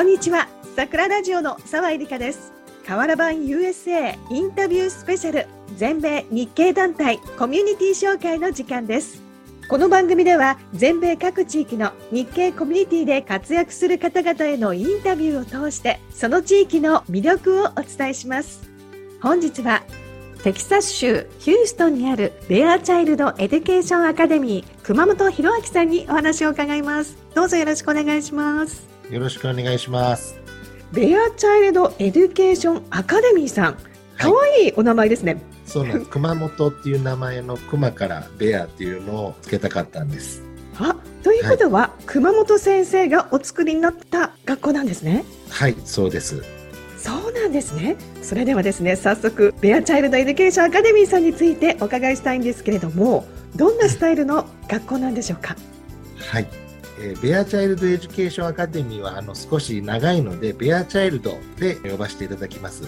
こんにちは。桜ラジオの澤井理香です。かわら版 USA インタビュースペシャル全米日系団体コミュニティ紹介の時間です。この番組では全米各地域の日系コミュニティで活躍する方々へのインタビューを通してその地域の魅力をお伝えします。本日はテキサス州ヒューストンにあるベアチャイルドエデュケーションアカデミー熊本博明さんにお話を伺います。どうぞよろしくお願いします。よろしくお願いします。ベアチャイルドエデュケーションアカデミーさん。かわいいお名前ですね、そうなんです。熊本っていう名前の熊からベアっていうのをつけたかったんです。あということは、熊本先生がお作りになった学校なんですね。はいそうです。そうなんですね。それではですね早速ベアチャイルドエデュケーションアカデミーさんについてお伺いしたいんですけれどもどんなスタイルの学校なんでしょうか？はい、えベアチャイルドエデュケーションアカデミーはあの少し長いのでベアチャイルドで呼ばせていただきます。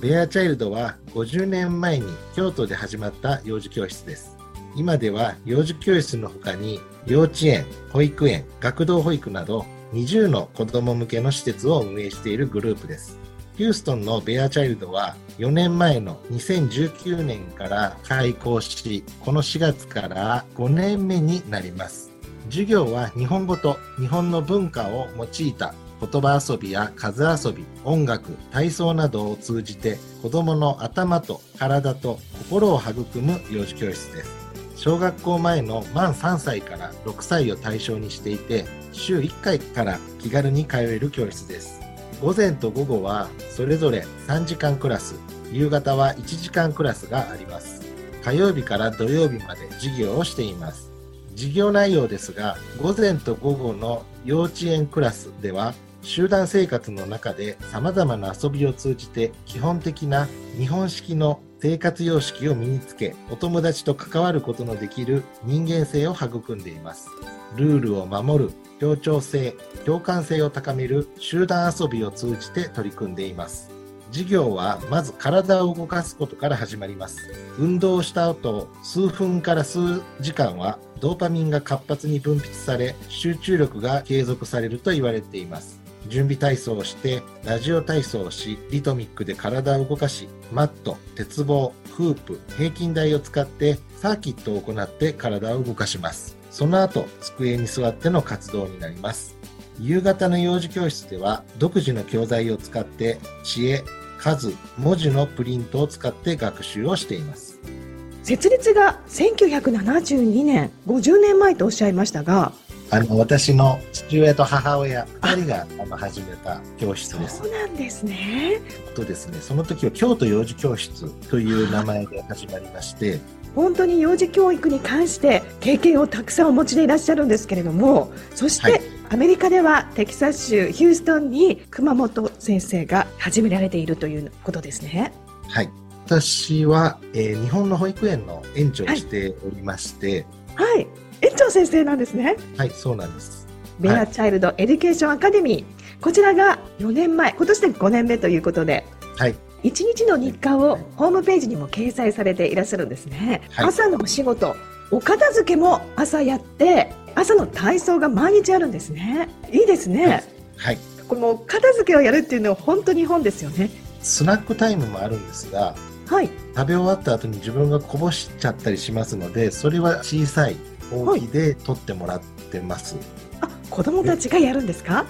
ベアチャイルドは50年前に京都で始まった幼児教室です。今では幼児教室の他に幼稚園保育園学童保育など20の子ども向けの施設を運営しているグループです。ヒューストンのベアチャイルドは4年前の2019年から開校し、この4月から5年目になります。授業は日本語と日本の文化を用いた言葉遊びや数遊び、音楽、体操などを通じて子供の頭と体と心を育む幼児教室です。小学校前の満3歳から6歳を対象にしていて、週1回から気軽に通える教室です。午前と午後はそれぞれ3時間クラス、夕方は1時間クラスがあります。火曜日から土曜日まで授業をしています。授業内容ですが、午前と午後の幼稚園クラスでは、集団生活の中で様々な遊びを通じて基本的な日本式の生活様式を身につけ、お友達と関わることのできる人間性を育んでいます。ルールを守る、協調性、共感性を高める集団遊びを通じて取り組んでいます。授業はまず体を動かすことから始まります。運動した後、数分から数時間はドーパミンが活発に分泌され、集中力が継続されると言われています。準備体操をして、ラジオ体操をし、リトミックで体を動かし、マット、鉄棒、フープ、平均台を使ってサーキットを行って体を動かします。その後、机に座っての活動になります。夕方の幼児教室では独自の教材を使って知恵、数、文字のプリントを使って学習をしています。設立が1972年50年前とおっしゃいましたがあの私の父親と母親2人があの始めた教室ですそう。なんですねとですね、その時は京都幼児教室という名前で始まりまして、本当に幼児教育に関して経験をたくさんお持ちでいらっしゃるんですけれどもそして、はいアメリカではテキサス州ヒューストンに熊本先生が始められているということですね。はい。私は、えー日本の保育園の園長をしておりまして、はい。園長先生なんですね。はい、そうなんです。ベアチャイルドエデュケーションアカデミーこちらが4年前今年で5年目ということではい。1日の日課をホームページにも掲載されていらっしゃるんですね、はい。朝のお仕事お片付けも朝やって朝の体操が毎日あるんですね。いいですね、はい。これもう片付けをやるっていうのは本当日本ですよね。スナックタイムもあるんですが、はい食べ終わった後に自分がこぼしちゃったりしますので、それは小さい大きで取ってもらってます。あ子供たちがやるんですか？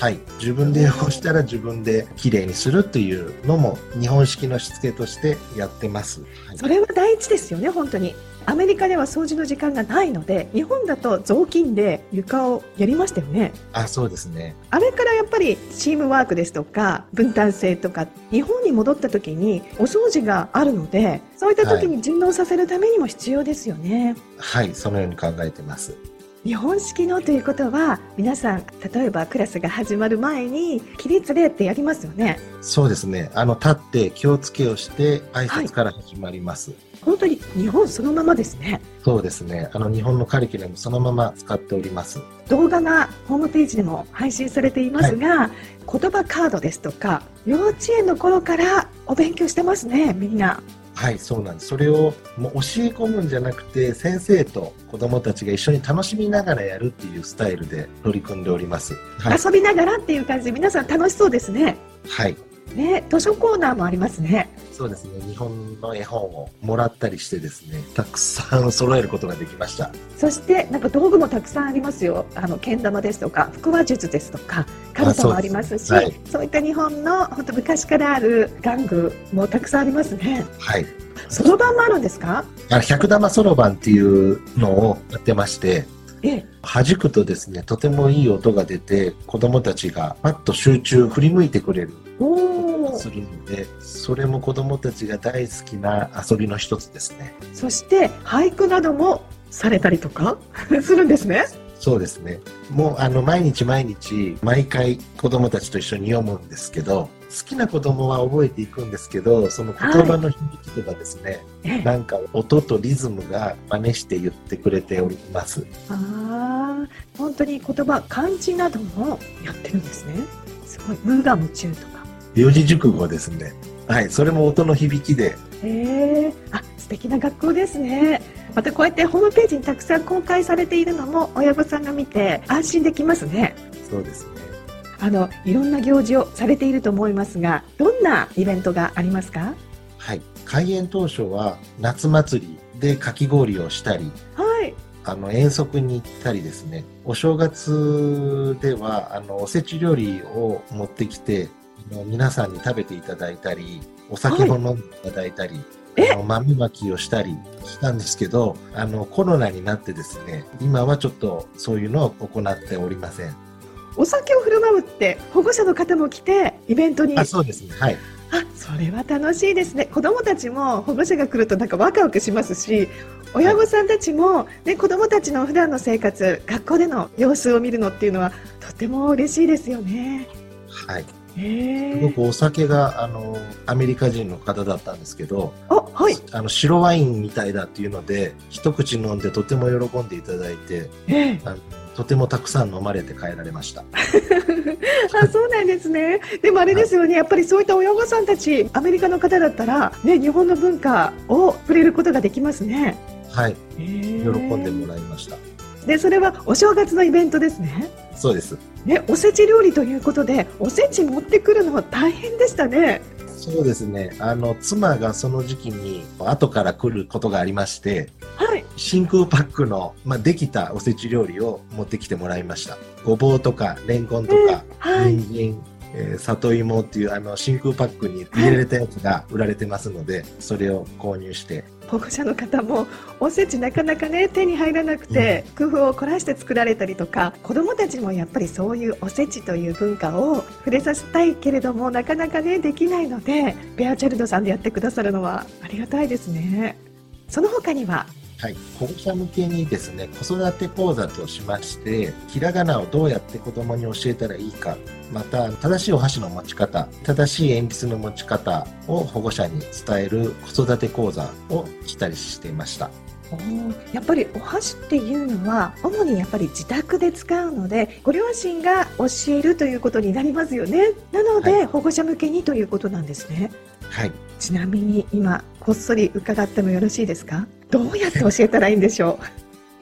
はい。自分で干したら自分できれいにするというのも日本式のしつけとしてやってます。はいそれは第一ですよね本当にアメリカでは掃除の時間がないので日本だと雑巾で床をやりましたよねあ、そうですね。あれからやっぱりチームワークですとか分担性とか日本に戻った時にお掃除があるのでそういった時に順応させるためにも必要ですよね。はい。そのように考えてます。日本式のということは皆さん例えばクラスが始まる前に起立例ってやりますよね。そうですね。あの、立って気をつけをして挨拶から始まります。本当に日本そのままですね。そうですね。あの、日本のカリキュラムそのまま使っております。動画がホームページでも配信されていますが、言葉カードですとか幼稚園の頃からお勉強してますねみんな。はい、そうなんです。それをもう教え込むんじゃなくて、先生と子供たちが一緒に楽しみながらやるっていうスタイルで取り組んでおります。はい。遊びながらっていう感じで皆さん楽しそうですね。はい。ね、図書コーナーもありますね。そうですね。日本の絵本をもらったりしてですね、たくさん揃えることができました。そしてなんか道具もたくさんありますよ。あのけん玉ですとか、腹話術ですとか、カルタもありますし、そうそですはいいった日本の本当昔からある玩具もたくさんありますね。はい。そろばんもあるんですか？あ百玉そろばんっていうのをやってまして、ええ、弾くとですね、とてもいい音が出て、子供たちがパッと集中、振り向いてくれるす。るので、それも子供たちが大好きな遊びの一つですね。そして俳句などもされたりとか？するんですね。そうですね。もうあの毎日毎日毎回子供たちと一緒に読むんですけど、好きな子供は覚えていくんですけど、その言葉の響きとかですね、ええ、なんか音とリズムが真似して言ってくれております。ああ、本当に言葉漢字などもやってるんですね。すごい無我夢中とか。四字熟語ですね。はい、それも音の響きで、へえ、あ素敵な学校ですね。またこうやってホームページにたくさん公開されているのも親御さんが見て安心できますね。そうですね。あのいろんな行事をされていると思いますが、どんなイベントがありますか？はい、開園当初は夏祭りでかき氷をしたり、はい。あの遠足に行ったりですね、お正月ではあのおせち料理を持ってきて、皆さんに食べていただいたり、お酒も飲んでいただいたり、え？あの豆まきをしたりしたんですけど、あのコロナになってですね、今はちょっとそういうのを行っておりません。お酒を振る舞うって保護者の方も来てイベントにあ、そうですね。はい。あそれは楽しいですね子どもたちも保護者が来るとなんかワクワクしますし親御さんたちも、ね、子どもたちの普段の生活学校での様子を見るのっていうのはとても嬉しいですよね。はい。すごくお酒が、あの、アメリカ人の方だったんですけど、あはいあの白ワインみたいだっていうので一口飲んでとても喜んでいただいてええあのとてもたくさん飲まれて帰られました。あそうなんですね。でもあれですよね。やっぱりそういった親御さんたちアメリカの方だったら、ね、日本の文化を触れることができますね。はい。喜喜んでもらいました。でそれはお正月のイベントですね。そうです。ね、おせち料理ということでおせち持ってくるのは大変でしたね。そうですねあの妻がその時期に後から来ることがありましてはい。真空パックの、まあ、できたおせち料理を持ってきてもらいましたごぼうとかレンコンとか、はい。人参えー里芋っていうあの真空パックに入れられたやつが売られてますので、それを購入して保護者の方もおせちなかなかね手に入らなくて、工夫を凝らして作られたりとか子どもたちもやっぱりそういうおせちという文化を触れさせたいけれどもなかなかねできないのでベアチャルドさんでやってくださるのはありがたいですね。その他にははい、保護者向けにですね子育て講座としましてひらがなをどうやって子どもに教えたらいいかまた正しいお箸の持ち方正しい鉛筆の持ち方を保護者に伝える子育て講座をしたりしていました。やっぱりお箸っていうのは主にやっぱり自宅で使うのでご両親が教えるということになりますよね。なので、はい。保護者向けにということなんですね。はい。ちなみに今こっそり伺ってもよろしいですか？どうやって教えたらいいんでしょ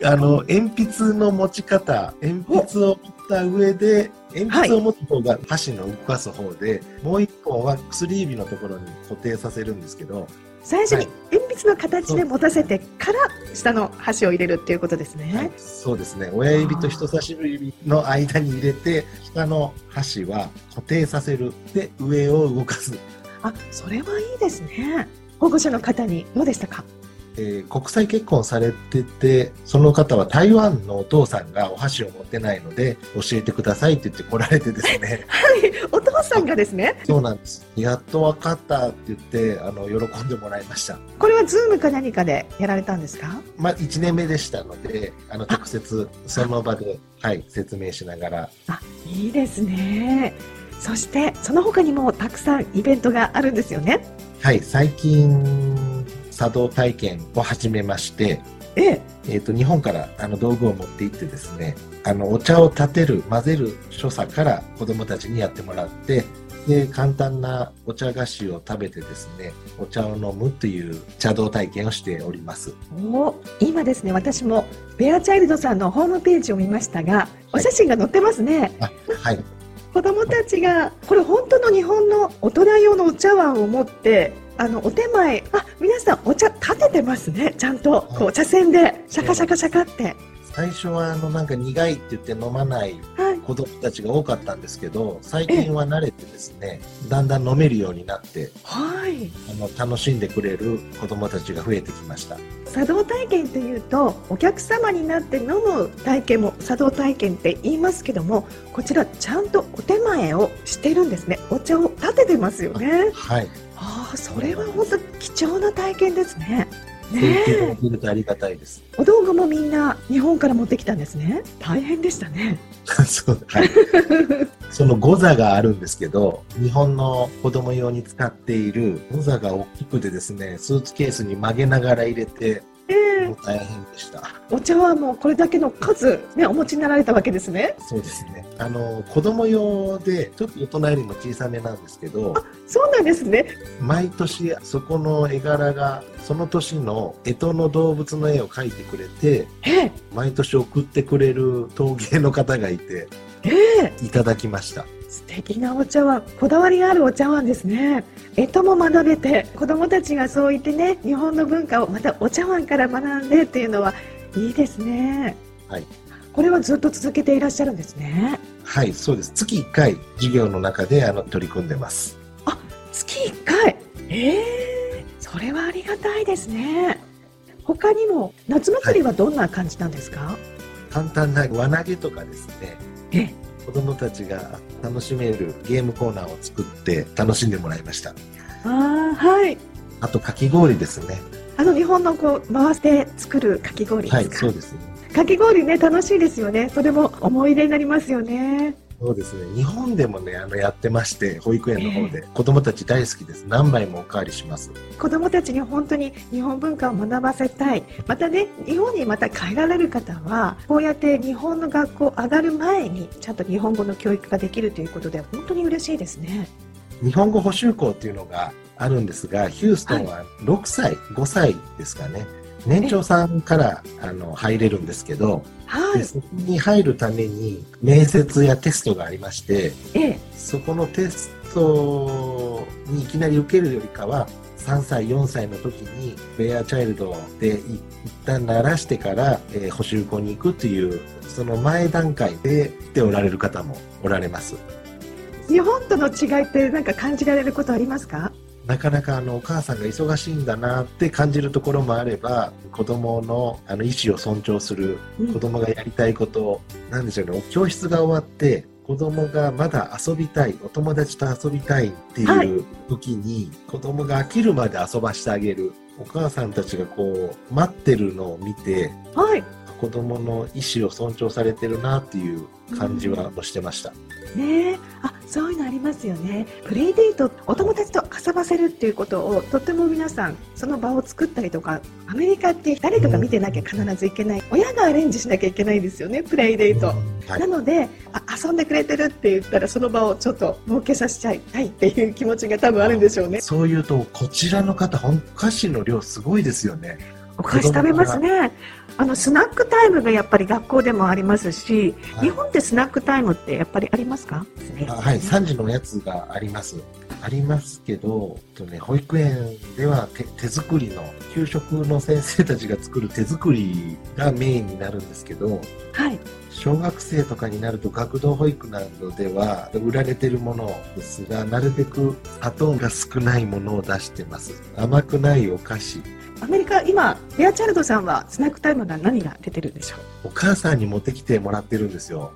あの鉛筆の持ち方鉛筆を持った上で鉛筆を持つ方が箸の動かす方で、もう一本は薬指のところに固定させるんですけどう最初にはい。鉛筆の形で持たせてから下の箸を入れるっていうことですね、はい、そうですね。親指と人差し指の間に入れて下の箸は固定させる。で上を動かす、あそれはいいですね。保護者の方にどうでしたか？えー国際結婚されててその方は台湾のお父さんがお箸を持ってないので教えてくださいって言って来られてですね。はいお父さんがですね？そうなんです。やっと分かったって言ってあの喜んでもらいました。これはズームか何かでやられたんですか？まあ1年目でしたのであの直接その場で、はい、説明しながら。あいいですね。そしてその他にもたくさんイベントがあるんですよね。はい最近茶道体験を始めましてええ。えー、と日本からあの道具を持って行ってですねあのお茶を立てる混ぜる所作から子どもたちにやってもらってで簡単なお茶菓子を食べてですねお茶を飲むという茶道体験をしております。お今ですね私もベアチャイルドさんのホームページを見ましたがお写真が載ってますね、はい。子供たちがこれ本当の日本の大人用のお茶碗を持ってあのお手前あ皆さんお茶立ててますねちゃんと。こう茶筅でシャカシャカシャカって。最初はあのなんか苦いって言って飲まないはい。子供たちが多かったんですけど最近は慣れてですねだんだん飲めるようになってはい。あの楽しんでくれる子供たちが増えてきました。茶道体験というとお客様になって飲む体験も茶道体験って言いますけどもこちらちゃんとお手前をしてるんですね。お茶を立ててますよね。はいああそれは本当貴重な体験ですね。ねけるとありがたいです。えお道具もみんな日本から持ってきたんですね。大変でしたね。そうはい。そのゴザがあるんですけど、日本の子供用に使っているゴザが大きくてですね、スーツケースに曲げながら入れて、ええもう大変でした。お茶はもうこれだけの数ねお持ちになられたわけですねそうですね。あの、子供用で、ちょっと大人よりも小さめなんですけど、そうなんですね毎年そこの絵柄が、その年の干支の動物の絵を描いてくれて、ええ毎年送ってくれる陶芸の方がいて、ええいただきました。素敵なお茶碗こだわりがあるお茶碗ですね。干支も学べて子どもたちがそう言ってね日本の文化をまたお茶碗から学んでっていうのはいいですね。はい。これはずっと続けていらっしゃるんですね。はい、そうです。月1回、授業の中であの取り組んでます。月1回。ええそれはありがたいですね。他にも夏祭りはどんな感じなんですか、簡単な輪投げとかですね。ええ子供たちが楽しめるゲームコーナーを作って楽しんでもらいました。ああはい。あとかき氷ですね。あの日本のこう回して作るかき氷ですか、はいそうです。ねかき氷ね楽しいですよね。とても思い出になりますよねそうですね。日本でもねあのやってまして保育園の方で、子供たち大好きです。何杯もおかわりします。子どもたちに本当に日本文化を学ばせたい。またね日本にまた帰られる方はこうやって日本の学校上がる前にちゃんと日本語の教育ができるということで本当に嬉しいですね。日本語補習校っていうのがあるんですがヒューストンは6歳、5歳ですかね年長さんからあの入れるんですけど、はい。でそこに入るために面接やテストがありましてええ。そこのテストにいきなり受けるよりかは3歳4歳の時にベアチャイルドでい一旦慣らしてから、えー補習校に行くというその前段階で来ておられる方もおられます。日本との違いって何か感じられることありますか？なかなかあのお母さんが忙しいんだなって感じるところもあれば子供のあの意思を尊重するうん。子供がやりたいことを、なんでしょうね。教室が終わって子供がまだ遊びたいお友達と遊びたいってはい。いう時に、子供が飽きるまで遊ばしてあげる。お母さんたちがこう待ってるのを見てはい。子供の意思を尊重されてるなっていう感じはしてました。ねえ。あそういうのありますよね。プレイデートお友達と遊ばせるっていうことをとても皆さんその場を作ったりとかアメリカって誰かが見てなきゃ必ずいけない親がアレンジしなきゃいけないんですよねプレイデート、はい。なのであ遊んでくれてるって言ったらその場をちょっと設けさせちゃいたいっていう気持ちが多分あるんでしょうね。そういうとこちらの方お菓子の量すごいですよね。お菓子食べますねあのスナックタイムがやっぱり学校でもありますし、はい日本ってスナックタイムってやっぱりありますか？あはい、3時のおやつがあります。ありますけど、とね、保育園では手手作りの、給食の先生たちが作る手作りがメインになるんですけど、はい小学生とかになると学童保育などでは売られてるものですが、なるべく砂糖が少ないものを出してます。甘くないお菓子。アメリカ今ベアチャイルドさんはスナックタイムが何が出てるんでしょう？お母さんに持ってきてもらってるんですよ。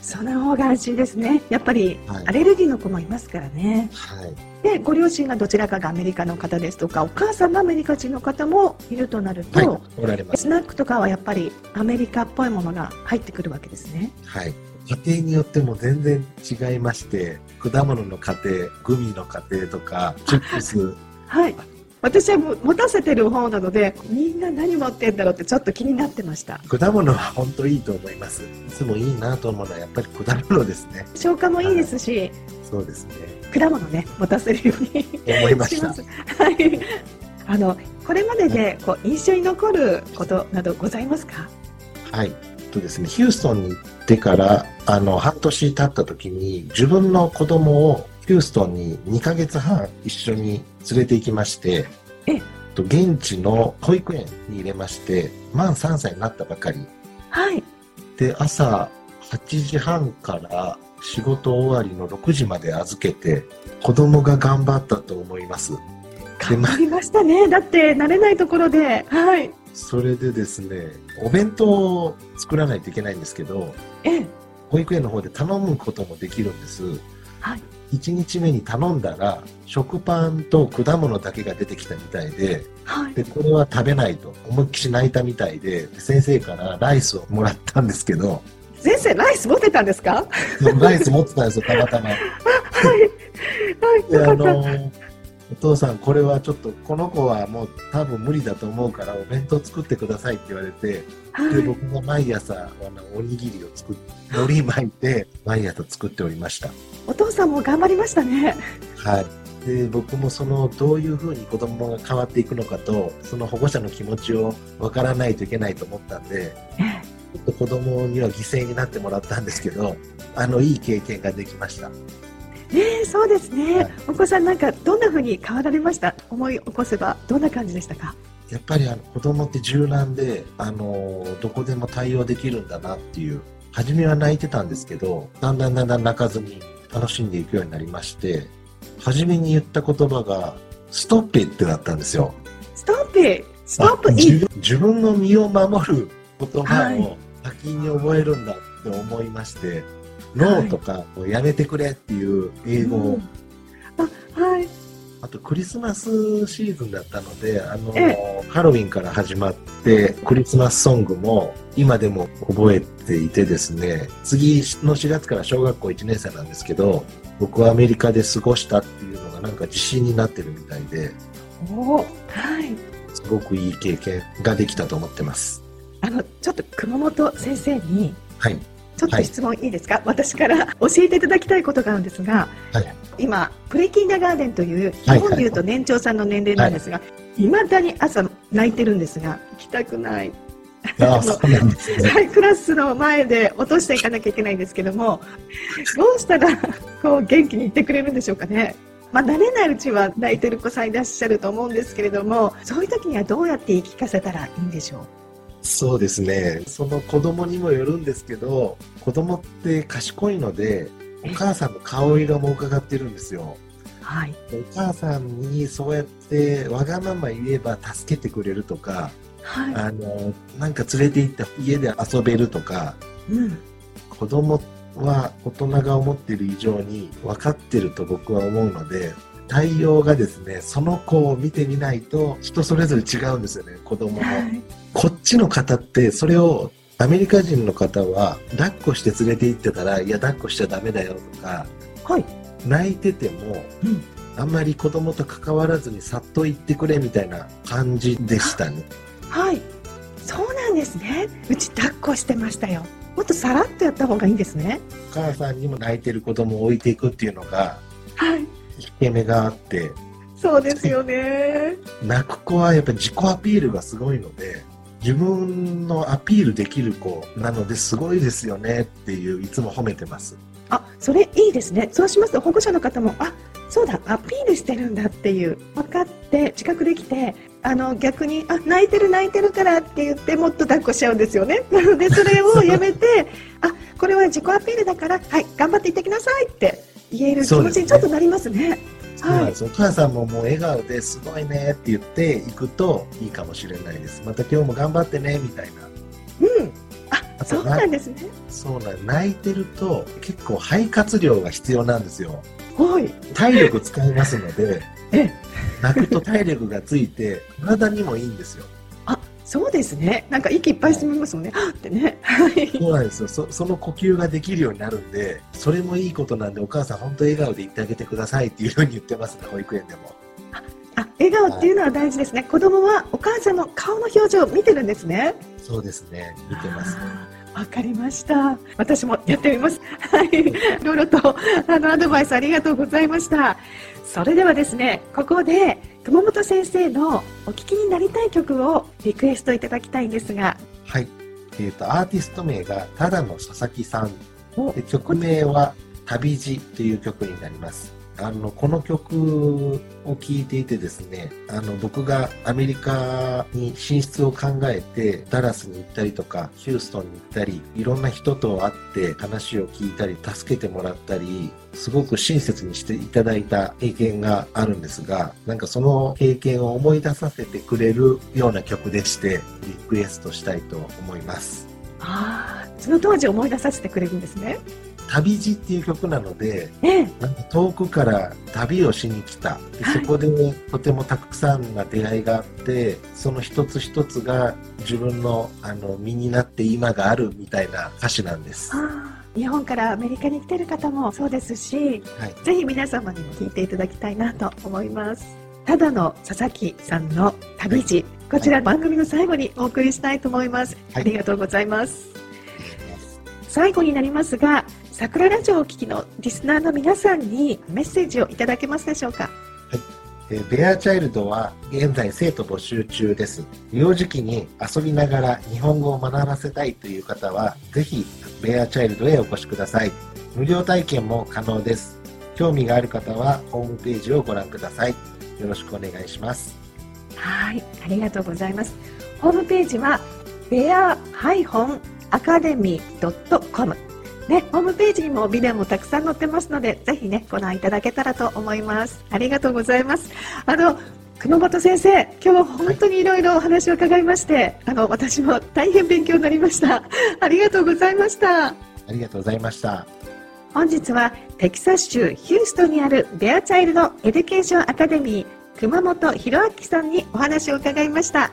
その方が安心ですねやっぱりはいアレルギーの子もいますからねはい。でご両親がどちらかがアメリカの方ですとかお母さんがアメリカ人の方もいるとなると、はい、おられます。スナックとかはやっぱりアメリカっぽいものが入ってくるわけですねはい。家庭によっても全然違いまして、果物の家庭、グミの家庭とか、チップス、はい私は持たせてる方なのでみんな何持ってんだろうってちょっと気になってました果物は本当いいと思います。いつもいいなと思うのはやっぱり果物ですね。消化もいいですしそうですね。果物ね持たせるように思いました。はい。あのこれまででこう印象に残ることなどございますか？はい。とですね、ヒューストンに行ってから、あの、半年経った時に、自分の子供をヒューストンに2ヶ月半一緒に連れて行きまして、え？えっと現地の保育園に入れまして、満3歳になったばかり。はい。で、朝8時半から仕事終わりの6時まで預けて、子供が頑張ったと思います。頑張りましたね。だって慣れないところで、はい。それでですね、お弁当を作らないといけないんですけど、ええ。保育園の方で頼むこともできるんです。はい。1日目に頼んだら、食パンと果物だけが出てきたみたいで、はい。で、これは食べないと思いっきし泣いたみたいで、先生からライスをもらったんですけど、先生ライス持ってたんですか？ライス持ってたんですよ、たまたま。はい。はい。で、あ。の、お父さん、これはちょっと、この子はもう多分無理だと思うから、お弁当作ってくださいって言われて、で、はい。僕が毎朝、あの、おにぎりを作っ海苔巻いて、毎朝作っておりました。お父さんも頑張りましたね。はい。で、僕もその、どういうふうに子供が変わっていくのかと、その保護者の気持ちを分からないといけないと思ったんで、えちょっと子供には犠牲になってもらったんですけど、あの、いい経験ができました。え、そうですね。はいお子さんなんかどんな風に変わられました？思い起こせばどんな感じでしたか？やっぱりあの子供って柔軟で、あのどこでも対応できるんだなっていう、初めは泣いてたんですけど、だんだんだんだん泣かずに楽しんでいくようになりまして、初めに言った言葉が、ストップってなったんですよ。ストップ？ストップ？自分自分の身を守る言葉はいを先に覚えるんだって思いまして、ノーとかやめてくれっていう英語を、うんあ、はい。あとクリスマスシーズンだったので、あのえハロウィンから始まって、クリスマスソングも今でも覚えていてですね、次の4月から小学校1年生なんですけど、僕はアメリカで過ごしたっていうのがなんか自信になってるみたいで、おお。はい。すごくいい経験ができたと思ってます。あのちょっと熊本先生にはい。ちょっと質問いいですか、私から教えていただきたいことがあるんですが、はい今プレキンダーガーデンという日はい本でいうと年長さんの年齢なんですが、いまだに朝泣いてるんですが行きたくない、ああ、そうなんですね。はい、クラスの前で落としていかなきゃいけないんですけどもどうしたらこう元気にいってくれるんでしょうかね。まあ、慣れないうちは泣いてる子さんいらっしゃると思うんですけれどもそういう時にはどうやって言い聞かせたらいいんでしょう？そうですね。その子供にもよるんですけど、子供って賢いので、お母さんの顔色も伺ってるんですよ。はい、お母さんにそうやってわがまま言えば助けてくれるとか、はいあの、なんか連れて行って家で遊べるとか、うん、子供は大人が思ってる以上に分かってると僕は思うので、対応がですね、その子を見てみないと人それぞれ違うんですよね、子供も。はいこっちの方ってそれをアメリカ人の方は抱っこして連れて行ってたら、いや抱っこしちゃダメだよとか、はい泣いてても、うんあんまり子供と関わらずにさっと行ってくれみたいな感じでしたね。はい、そうなんですね。うち抱っこしてましたよ。もっとさらっとやった方がいいんですね。お母さんにも泣いてる子供を置いていくっていうのが、はい、引け目があって、そうですよね。泣く子はやっぱり自己アピールがすごいので、自分のアピールできる子なのですごいですよねっていういつも褒めてます。あ、それいいですね。そうしますと保護者の方も、あ、そうだ、アピールしてるんだっていう分かって自覚できて、あの逆にあ泣いてる泣いてるからって言ってもっと抱っこしちゃうんですよね。な のでそれをやめて、あ、これは自己アピールだから、はい、頑張っていってきなさいって言える気持ちにちょっとなりますね。そうなんですよお母さんももう笑顔ですごいねって言っていくといいかもしれないです。また今日も頑張ってねみたいな。うん。あ、そうなんですね。そうなん泣いてると結構肺活量が必要なんですよ。はい。体力使いますので、ええ泣くと体力がついて体にもいいんですよ。あ、そうですね。なんか息いっぱいしてみますもんね。はっってね。はい。そうなんですよそ。その呼吸ができるようになるんで、それもいいことなんで、お母さん本当笑顔で言ってあげてくださいっていうふうに言ってますね、保育園でも。あ、笑顔っていうのは大事ですね。子供はお母さんの顔の表情を見てるんですね。そうですね、見てます。あーわかりました。私もやってみます。はい。いろいろと、あの、アドバイスありがとうございました。それではですね、ここで、熊本先生のお聞きになりたい曲をリクエストいただきたいんですが、はい。えっ、と、アーティスト名が、ただの佐々木さん。おで曲名は、旅路という曲になります。あの、この曲を聴いていてですね、あの、僕がアメリカに進出を考えて、ダラスに行ったりとか、ヒューストンに行ったり、いろんな人と会って話を聞いたり、助けてもらったり、すごく親切にしていただいた経験があるんですが、なんかその経験を思い出させてくれるような曲でして、リクエストしたいと思います。ああ、その当時思い出させてくれるんですね。旅路っていう曲なので、ええ、なんか遠くから旅をしに来た。ではいそこでとてもたくさんな出会いがあって、その一つ一つが自分のあの身になって今があるみたいな歌詞なんです。日本からアメリカに来てる方もそうですし、い。ぜひ皆様にも聞いていただきたいなと思います。ただの佐々木さんの旅路、こちら番組の最後にお送りしたいと思います。はいありがとうございます。最後になりますが、桜ラジオをお聞きのリスナーの皆さんにメッセージをいただけますでしょうか？えーベアチャイルドは現在生徒募集中です。幼児期に遊びながら日本語を学ばせたいという方は、ぜひベアチャイルドへお越しください。無料体験も可能です。興味がある方はホームページをご覧ください。よろしくお願いします。はい、ありがとうございます。ホームページは bear-academy.com ね、ホームページにもビデオもたくさん載ってますので、ぜひね、ご覧いただけたらと思います。ありがとうございます。あの、熊本先生、今日は本当にいろいろお話を伺いまして、あの、私も大変勉強になりました。ありがとうございました。ありがとうございました。本日はテキサス州ヒューストンにあるベアチャイルドエデュケーションアカデミー熊本博明さんにお話を伺いました